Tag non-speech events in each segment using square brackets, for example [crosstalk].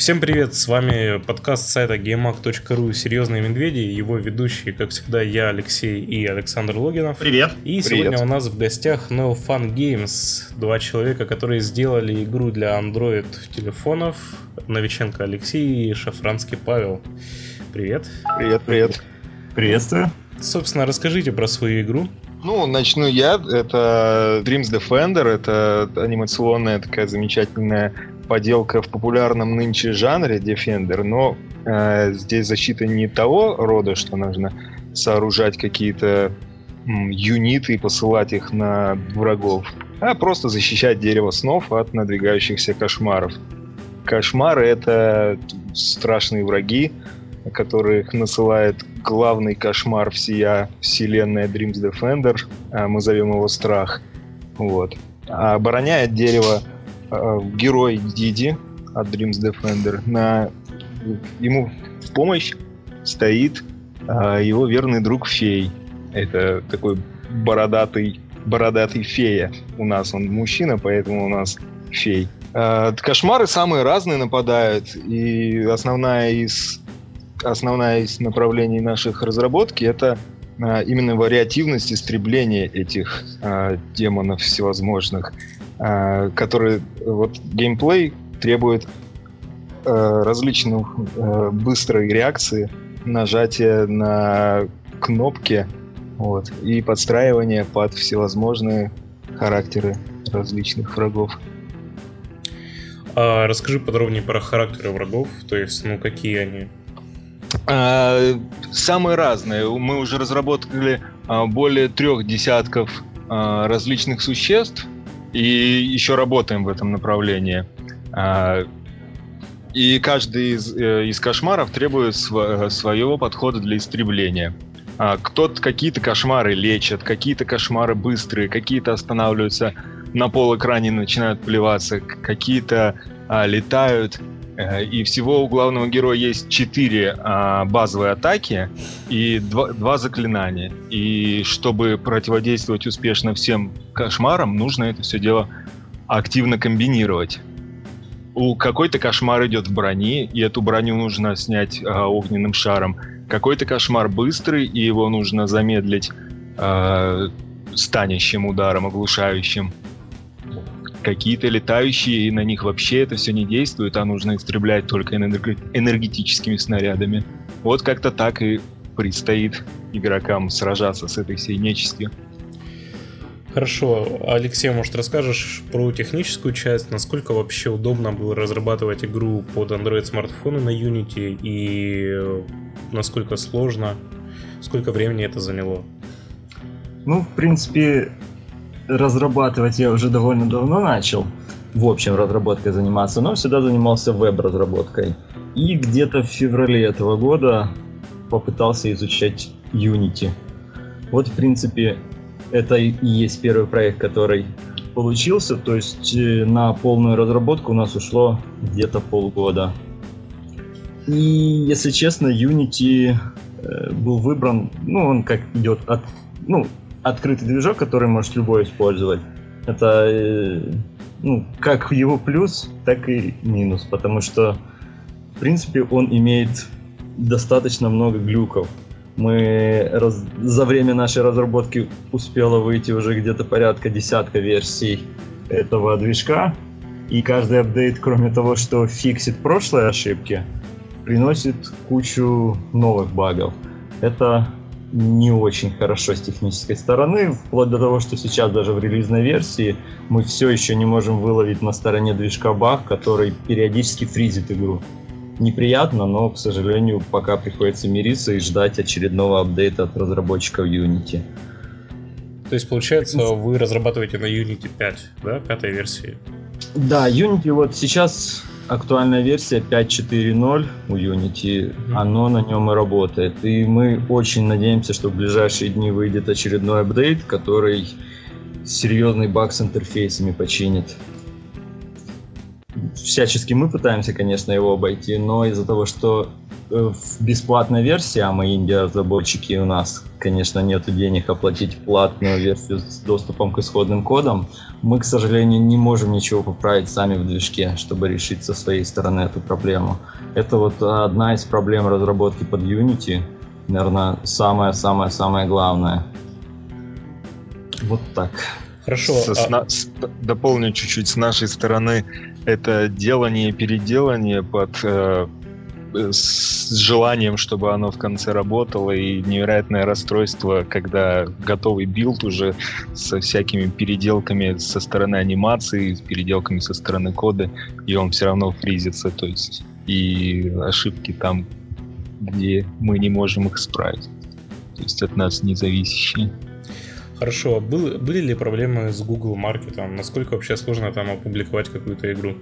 Всем привет, с вами подкаст сайта gamemag.ru «Серьезные медведи», его ведущие, как всегда, я, Алексей и Александр Логинов. Привет. И привет. сегодня у нас в гостях No Fun Games, два человека, которые сделали игру для Android телефонов, Новиченко Алексей и Шафранский Павел. Привет. Привет, привет. Приветствую. Собственно, расскажите про свою игру. Ну, начну я. Это Dreams Defender. Это анимационная такая замечательная поделка в популярном нынче жанре Defender, но э, здесь защита не того рода, что нужно сооружать какие-то юниты и посылать их на врагов, а просто защищать дерево снов от надвигающихся кошмаров. Кошмары — это страшные враги, которых насылает главный кошмар всея вселенная Dreams Defender, а мы зовем его Страх. Вот. А обороняет дерево э, герой Диди от Dreams Defender. На... Ему в помощь стоит э, его верный друг Фей. Это такой бородатый, бородатый фея. У нас он мужчина, поэтому у нас фей. Э, кошмары самые разные нападают, и основная из основная из направлений наших разработки это а, именно вариативность истребления этих а, демонов всевозможных, которые вот геймплей требует а, различных быстрой реакции, нажатия на кнопки вот, и подстраивания под всевозможные характеры различных врагов. А расскажи подробнее про характеры врагов, то есть, ну, какие они? А, самые разные. Мы уже разработали а, более трех десятков а, различных существ и еще работаем в этом направлении. И каждый из, э, из кошмаров требует св- своего подхода для истребления. Кто-то какие-то кошмары лечат, какие-то кошмары быстрые, какие-то останавливаются на пол экране начинают плеваться, какие-то а, летают, Э, и всего у главного героя есть четыре а, базовые атаки и два, два заклинания. И чтобы противодействовать успешно всем кошмарам, нужно это все дело активно комбинировать. У какой-то кошмар идет в броне, и эту броню нужно снять а, огненным шаром. Какой-то кошмар быстрый, и его нужно замедлить а, станящим ударом, оглушающим какие-то летающие, и на них вообще это все не действует, а нужно истреблять только энергетическими снарядами. Вот как-то так и предстоит игрокам сражаться с этой всей нечистью. Хорошо. Алексей, может, расскажешь про техническую часть? Насколько вообще удобно было разрабатывать игру под Android смартфоны на Unity и насколько сложно? Сколько времени это заняло? Ну, в принципе, разрабатывать я уже довольно давно начал, в общем, разработкой заниматься, но всегда занимался веб-разработкой. И где-то в феврале этого года попытался изучать Unity. Вот, в принципе, это и есть первый проект, который получился, то есть э, на полную разработку у нас ушло где-то полгода. И, если честно, Unity э, был выбран, ну, он как идет от, ну, открытый движок, который может любой использовать. Это э, ну, как его плюс, так и минус, потому что, в принципе, он имеет достаточно много глюков. Мы раз... за время нашей разработки успело выйти уже где-то порядка десятка версий этого движка, и каждый апдейт, кроме того, что фиксит прошлые ошибки, приносит кучу новых багов. Это не очень хорошо с технической стороны, вплоть до того, что сейчас даже в релизной версии мы все еще не можем выловить на стороне движка баг, который периодически фризит игру. Неприятно, но, к сожалению, пока приходится мириться и ждать очередного апдейта от разработчиков Unity. То есть, получается, вы разрабатываете на Unity 5, да, пятой версии? Да, Unity вот сейчас актуальная версия 5.4.0 у Unity, оно на нем и работает. И мы очень надеемся, что в ближайшие дни выйдет очередной апдейт, который серьезный баг с интерфейсами починит. Всячески мы пытаемся, конечно, его обойти, но из-за того, что в бесплатной версии, а мы инди-разработчики, у нас, конечно, нет денег оплатить платную версию с доступом к исходным кодам, мы, к сожалению, не можем ничего поправить сами в движке, чтобы решить со своей стороны эту проблему. Это вот одна из проблем разработки под Unity, наверное, самое-самое-самое главное. Вот так. Хорошо. Со, а... с, дополню чуть-чуть с нашей стороны. Это делание и переделание под э, с желанием, чтобы оно в конце работало, и невероятное расстройство, когда готовый билд уже со всякими переделками со стороны анимации, с переделками со стороны кода, и он все равно фризится, то есть и ошибки там, где мы не можем их исправить. То есть от нас не зависящие. Хорошо, а был, были ли проблемы с Google маркетом? Насколько вообще сложно там опубликовать какую-то игру?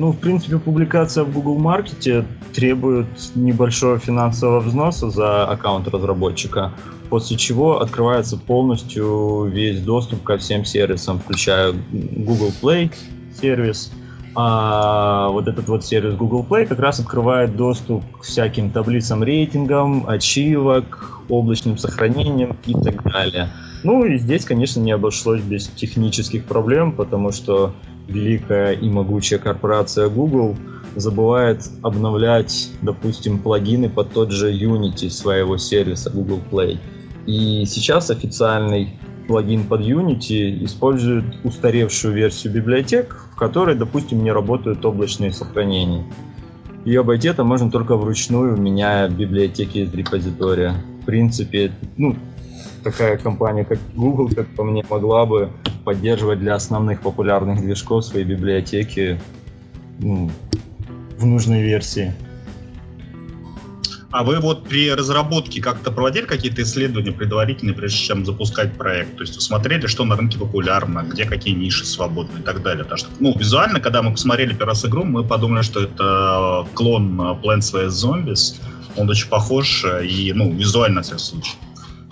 Ну, в принципе, публикация в Google Маркете требует небольшого финансового взноса за аккаунт разработчика, после чего открывается полностью весь доступ ко всем сервисам, включая Google Play сервис. А вот этот вот сервис Google Play как раз открывает доступ к всяким таблицам рейтингам, ачивок, облачным сохранением и так далее. Ну и здесь, конечно, не обошлось без технических проблем, потому что великая и могучая корпорация Google забывает обновлять, допустим, плагины под тот же Unity своего сервиса Google Play. И сейчас официальный плагин под Unity использует устаревшую версию библиотек, в которой, допустим, не работают облачные сохранения. И обойти это можно только вручную, меняя библиотеки из репозитория. В принципе, ну, такая компания, как Google, как по мне, могла бы поддерживать для основных популярных движков свои библиотеки ну, в нужной версии. А вы вот при разработке как-то проводили какие-то исследования предварительные, прежде чем запускать проект? То есть вы смотрели, что на рынке популярно, где какие ниши свободны и так далее? Потому что, ну, визуально, когда мы посмотрели первый раз игру, мы подумали, что это клон Plants vs. Zombies. Он очень похож и, ну, визуально, в всяком случае.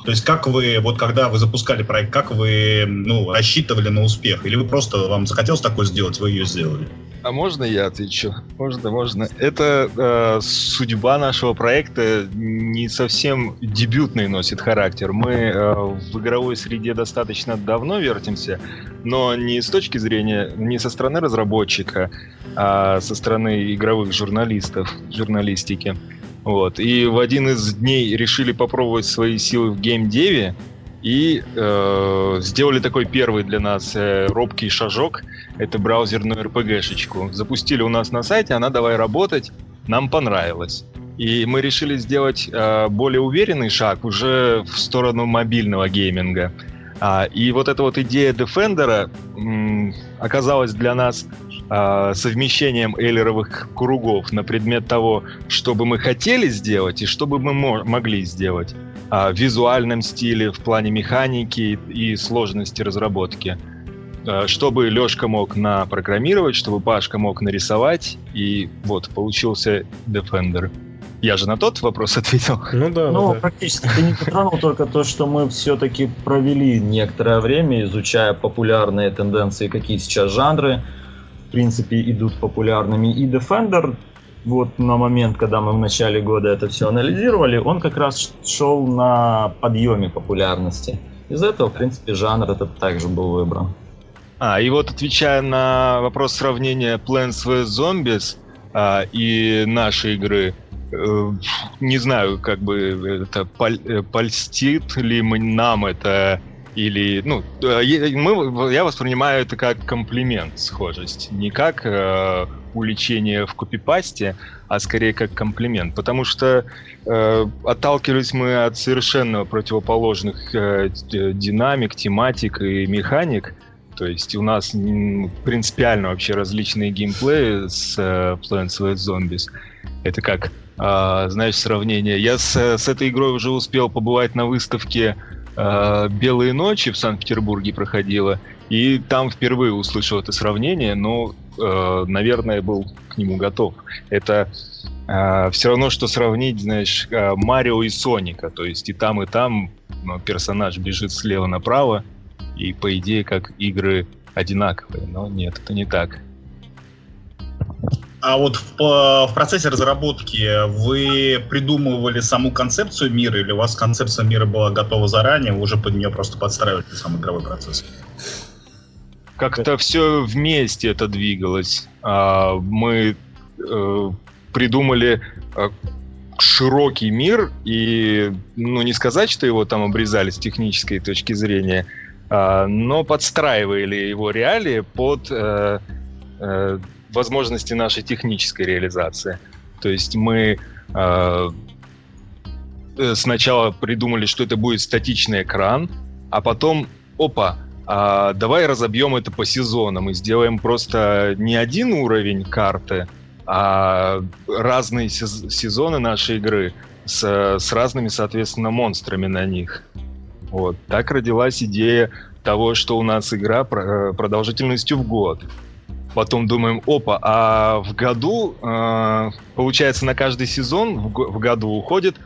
То есть как вы, вот когда вы запускали проект, как вы ну, рассчитывали на успех? Или вы просто, вам захотелось такое сделать, вы ее сделали? А можно я отвечу? Можно, можно. Это э, судьба нашего проекта не совсем дебютный носит характер. Мы э, в игровой среде достаточно давно вертимся, но не с точки зрения, не со стороны разработчика, а со стороны игровых журналистов, журналистики. Вот. И в один из дней решили попробовать свои силы в геймдеве и э, сделали такой первый для нас э, робкий шажок. Это браузерную RPG-шечку. Запустили у нас на сайте, она давай работать. Нам понравилось. И мы решили сделать э, более уверенный шаг уже в сторону мобильного гейминга. А, и вот эта вот идея Defender оказалась для нас э, совмещением эйлеровых кругов на предмет того, что бы мы хотели сделать и что бы мы мо- могли сделать э, в визуальном стиле, в плане механики и сложности разработки. Э, чтобы Лешка мог напрограммировать, чтобы Пашка мог нарисовать, и вот получился Defender. Я же на тот вопрос [laughs] ответил. Ну да. Ну, да. практически ты не затронул только то, что мы все-таки провели некоторое время, изучая популярные тенденции, какие сейчас жанры, в принципе, идут популярными. И Defender, вот на момент, когда мы в начале года это все анализировали, он как раз шел на подъеме популярности. Из этого, в принципе, жанр этот также был выбран. А, и вот отвечая на вопрос сравнения Plants vs. Zombies а, и нашей игры, э, не знаю, как бы это поль, э, польстит ли нам это или, ну, э, мы, я воспринимаю это как комплимент, схожесть. Не как э, уличение в копипасте, а скорее как комплимент. Потому что э, отталкивались мы от совершенно противоположных э, динамик, тематик и механик. То есть у нас принципиально вообще различные геймплеи с э, Plants vs. Zombies. Это как, э, знаешь, сравнение. Я с, с этой игрой уже успел побывать на выставке э, «Белые ночи» в Санкт-Петербурге проходила, и там впервые услышал это сравнение, но, э, наверное, был к нему готов. Это э, все равно, что сравнить, знаешь, э, Марио и Соника, то есть и там, и там персонаж бежит слева направо, и по идее как игры одинаковые, но нет, это не так. А вот в, в процессе разработки вы придумывали саму концепцию мира, или у вас концепция мира была готова заранее, вы уже под нее просто подстраивали сам игровой процесс? Как-то все вместе это двигалось. А, мы э, придумали э, широкий мир, и, ну, не сказать, что его там обрезали с технической точки зрения, а, но подстраивали его реалии под э, возможности нашей технической реализации. То есть мы э, сначала придумали, что это будет статичный экран, а потом, опа, а давай разобьем это по сезонам и сделаем просто не один уровень карты, а разные сезоны нашей игры с, с разными, соответственно, монстрами на них. Вот. Так родилась идея того, что у нас игра э, продолжительностью в год. Потом думаем, опа, а в году, э, получается, на каждый сезон в, в году уходит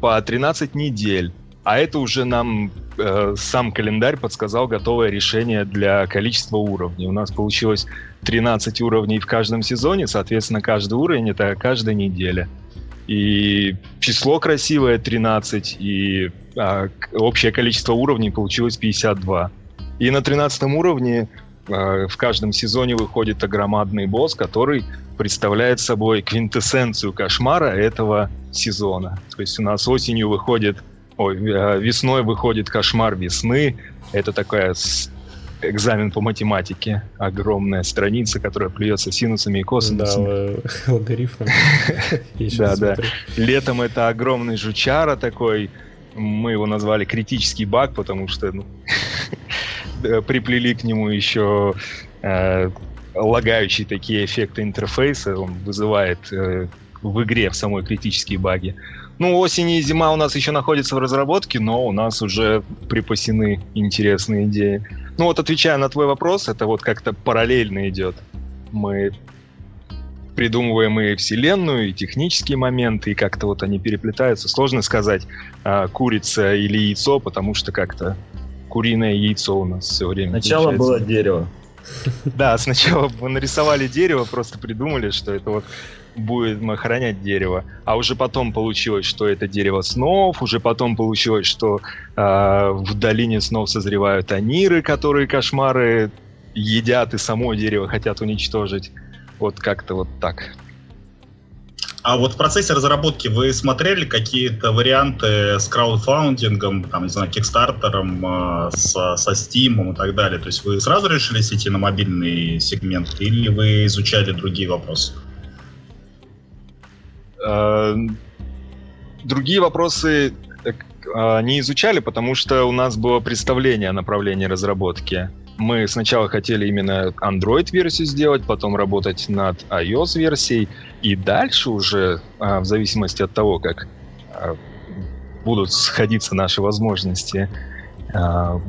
по 13 недель. А это уже нам э, сам календарь подсказал готовое решение для количества уровней. У нас получилось 13 уровней в каждом сезоне, соответственно, каждый уровень это каждая неделя. И число красивое 13, и а, общее количество уровней получилось 52. И на 13 уровне в каждом сезоне выходит огромадный босс, который представляет собой квинтэссенцию кошмара этого сезона. То есть у нас осенью выходит, ой, э, весной выходит кошмар весны. Это такая экзамен по математике. Огромная страница, которая плюется синусами и косинусами. Да, [laughs] логарифмами. [laughs] Да, да. Летом это огромный жучара такой. Мы его назвали критический баг, потому что ну, Э, [laughs] приплели к нему еще э, лагающие такие эффекты интерфейса. Он вызывает э, в игре в самой критические баги. Ну, осень и зима у нас еще находятся в разработке, но у нас уже припасены интересные идеи. Ну вот, отвечая на твой вопрос, это вот как-то параллельно идет. Мы придумываем и вселенную, и технические моменты, и как-то вот они переплетаются. Сложно сказать, а, курица или яйцо, потому что как-то куриное яйцо у нас все время. Сначала было дерево. Да, сначала мы нарисовали дерево, просто придумали, что это вот будет охранять дерево. А уже потом получилось, что это дерево снов, уже потом получилось, что э, в долине снов созревают аниры, которые кошмары едят и само дерево хотят уничтожить. Вот как-то вот так. А вот в процессе разработки вы смотрели какие-то варианты с краудфаундингом, там, не знаю, кикстартером, э, со, со Steam и так далее? То есть вы сразу решили идти на мобильный сегмент или вы изучали другие вопросы? Э, другие вопросы э, не изучали, потому что у нас было представление о направлении разработки. Мы сначала хотели именно Android-версию сделать, потом работать над iOS-версией, и дальше уже, а, в зависимости от того, как а, будут сходиться наши возможности, а,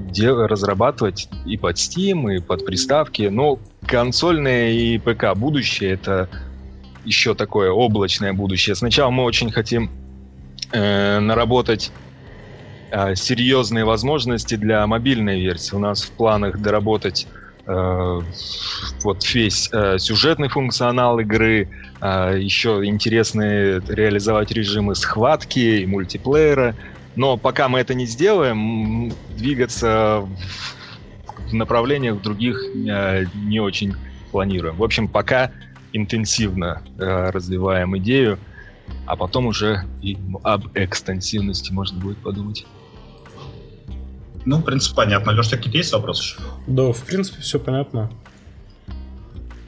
разрабатывать и под Steam, и под приставки. Но консольное и ПК будущее — это еще такое облачное будущее. Сначала мы очень хотим э, наработать серьезные возможности для мобильной версии. У нас в планах доработать э, вот весь э, сюжетный функционал игры, э, еще интересные реализовать режимы схватки и мультиплеера. Но пока мы это не сделаем, двигаться в направлениях других э, не очень планируем. В общем, пока интенсивно э, развиваем идею, а потом уже и об экстенсивности можно будет подумать. Ну, в принципе, понятно. Леш, какие-то есть вопросы? Да, в принципе, все понятно.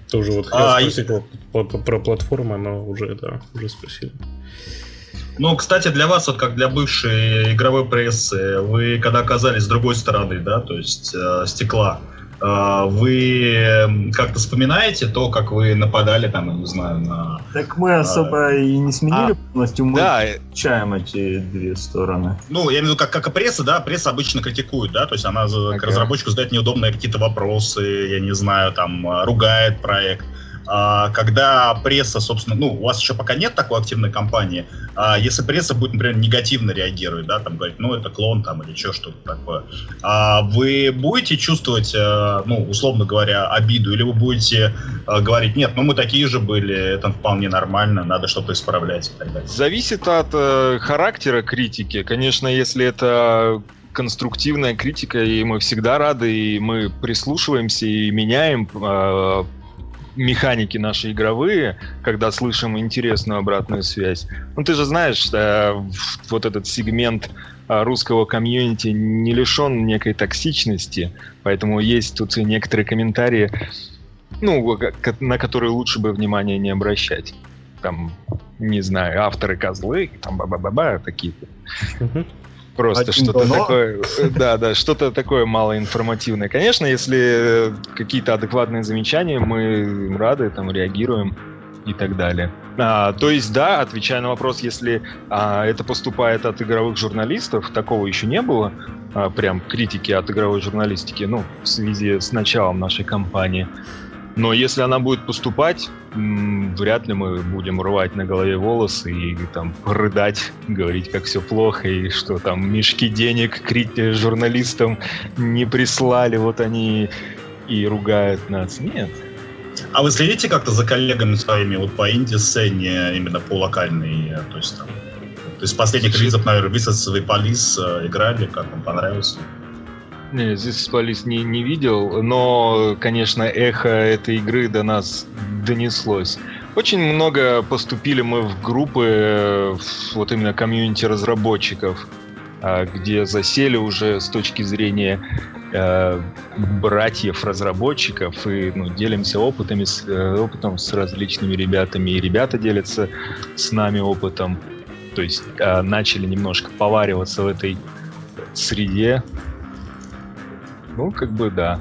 Тоже вот хотел а, спросить и... про, про платформы, но уже, да, уже спросили. Ну, кстати, для вас, вот как для бывшей игровой прессы, вы когда оказались с другой стороны, да, то есть э, стекла, вы как-то вспоминаете то, как вы нападали там, не знаю, на... Так мы а, особо а, и не сменили а, полностью, мы да. изучаем эти две стороны. Ну, я имею в виду, как, как и пресса, да, пресса обычно критикует, да, то есть она okay. к разработчику задает неудобные какие-то вопросы, я не знаю, там, ругает проект. А, когда пресса, собственно, ну, у вас еще пока нет такой активной кампании, а если пресса будет, например, негативно реагировать, да, там говорить, ну, это клон там или что, что-то такое, а вы будете чувствовать, э, ну, условно говоря, обиду, или вы будете э, говорить, нет, ну, мы такие же были, это вполне нормально, надо что-то исправлять и так далее? Зависит от э, характера критики. Конечно, если это конструктивная критика, и мы всегда рады, и мы прислушиваемся и меняем э, механики наши игровые, когда слышим интересную обратную связь. Ну, ты же знаешь, что вот этот сегмент а, русского комьюнити не лишен некой токсичности, поэтому есть тут и некоторые комментарии, ну, на которые лучше бы внимания не обращать. Там, не знаю, авторы козлы, там ба-ба-ба-ба, такие-то. Просто что-то такое, да, да, что-то такое малоинформативное. Конечно, если какие-то адекватные замечания, мы рады, там, реагируем и так далее. А, то есть, да, отвечая на вопрос, если а, это поступает от игровых журналистов, такого еще не было, а, прям критики от игровой журналистики, ну, в связи с началом нашей кампании. Но если она будет поступать, вряд ли мы будем рвать на голове волосы и там рыдать, говорить, как все плохо, и что там мешки денег журналистам не прислали, вот они и ругают нас. Нет. А вы следите как-то за коллегами своими вот по инди-сцене, именно по локальной, то есть там, то есть последних релизов, наверное, Висас и Полис э, играли, как вам понравилось? Не, здесь Полис не, не видел, но, конечно, эхо этой игры до нас донеслось. Очень много поступили мы в группы, э, вот именно комьюнити разработчиков, а, где засели уже с точки зрения э, братьев-разработчиков и ну, делимся опытами с, э, опытом с различными ребятами, и ребята делятся с нами опытом. То есть э, начали немножко повариваться в этой среде, ну, как бы да.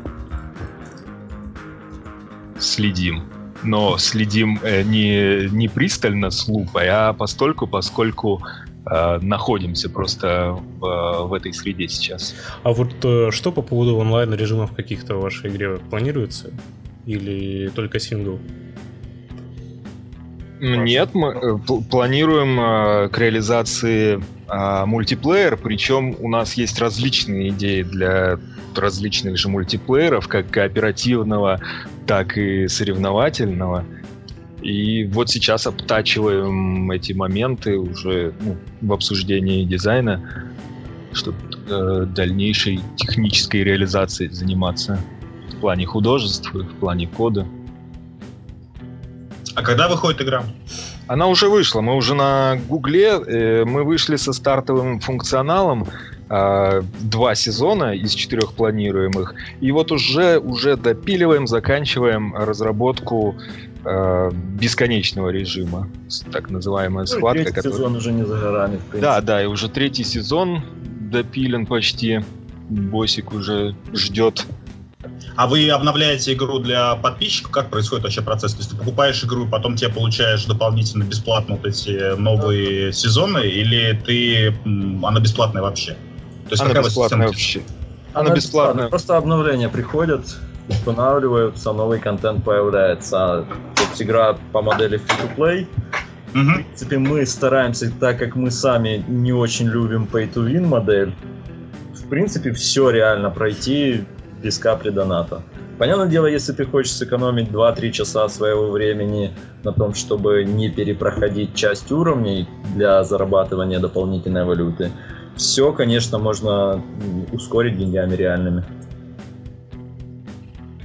Следим. Но следим э, не, не пристально с лупой, а постольку, поскольку э, находимся просто в, в этой среде сейчас. А вот э, что по поводу онлайн-режимов каких-то в вашей игре планируется? Или только сингл? Нет, мы э, планируем э, к реализации э, мультиплеер, причем у нас есть различные идеи для различных же мультиплееров, как кооперативного, так и соревновательного. И вот сейчас обтачиваем эти моменты уже ну, в обсуждении дизайна, чтобы э, дальнейшей технической реализацией заниматься в плане художеств, в плане кода. А когда выходит игра? Она уже вышла. Мы уже на Гугле. Э, мы вышли со стартовым функционалом. Э, два сезона из четырех планируемых. И вот уже, уже допиливаем, заканчиваем разработку э, бесконечного режима. Так называемая ну, схватка. Третий который... сезон уже не за горами, в принципе. Да, да, и уже третий сезон допилен почти. Босик уже ждет а вы обновляете игру для подписчиков? Как происходит вообще процесс? То есть ты покупаешь игру, и потом тебе получаешь дополнительно бесплатно вот эти новые сезоны, или ты она бесплатная вообще? То есть она бесплатная вообще. Она, она бесплатная. Просто обновления приходят, устанавливаются, новый контент появляется. То есть игра по модели free-to-play. Угу. В принципе, мы стараемся, так как мы сами не очень любим pay-to-win модель, в принципе, все реально пройти без капли доната. Понятное дело, если ты хочешь сэкономить 2-3 часа своего времени на том, чтобы не перепроходить часть уровней для зарабатывания дополнительной валюты, все, конечно, можно ускорить деньгами реальными.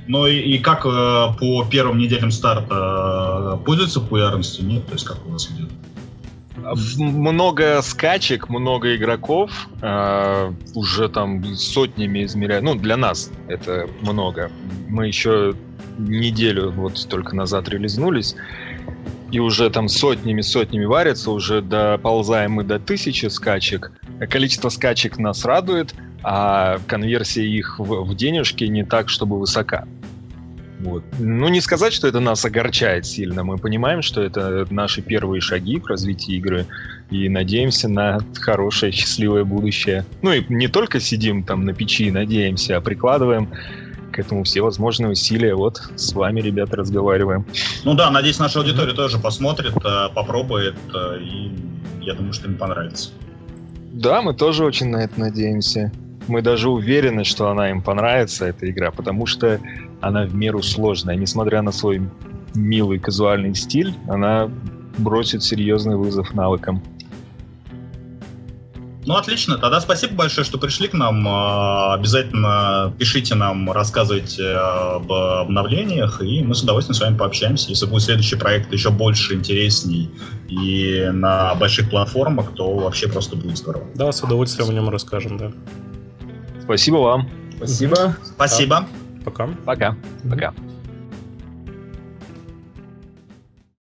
Ну и, и как э, по первым неделям старта э, пользуется популярностью? Нет, то есть как у вас идет? Много скачек, много игроков, э, уже там сотнями измеряют. Ну, для нас это много. Мы еще неделю вот только назад релизнулись, и уже там сотнями-сотнями варятся, уже доползаем мы до тысячи скачек. Количество скачек нас радует, а конверсия их в, в денежки не так, чтобы высока. Вот. Ну, не сказать, что это нас огорчает сильно. Мы понимаем, что это наши первые шаги в развитии игры и надеемся на хорошее, счастливое будущее. Ну и не только сидим там на печи и надеемся, а прикладываем к этому все возможные усилия. Вот с вами, ребята, разговариваем. Ну да, надеюсь, наша аудитория тоже посмотрит, э, попробует, э, и я думаю, что им понравится. Да, мы тоже очень на это надеемся. Мы даже уверены, что она им понравится, эта игра, потому что она в меру сложная. Несмотря на свой милый казуальный стиль, она бросит серьезный вызов навыкам. Ну, отлично. Тогда спасибо большое, что пришли к нам. А, обязательно пишите нам, рассказывайте об обновлениях, и мы с удовольствием с вами пообщаемся. Если будет следующий проект еще больше, интересней и на больших платформах, то вообще просто будет здорово. Да, с удовольствием о нем расскажем, да. Спасибо вам. Спасибо. Спасибо. Пока. Пока. Пока.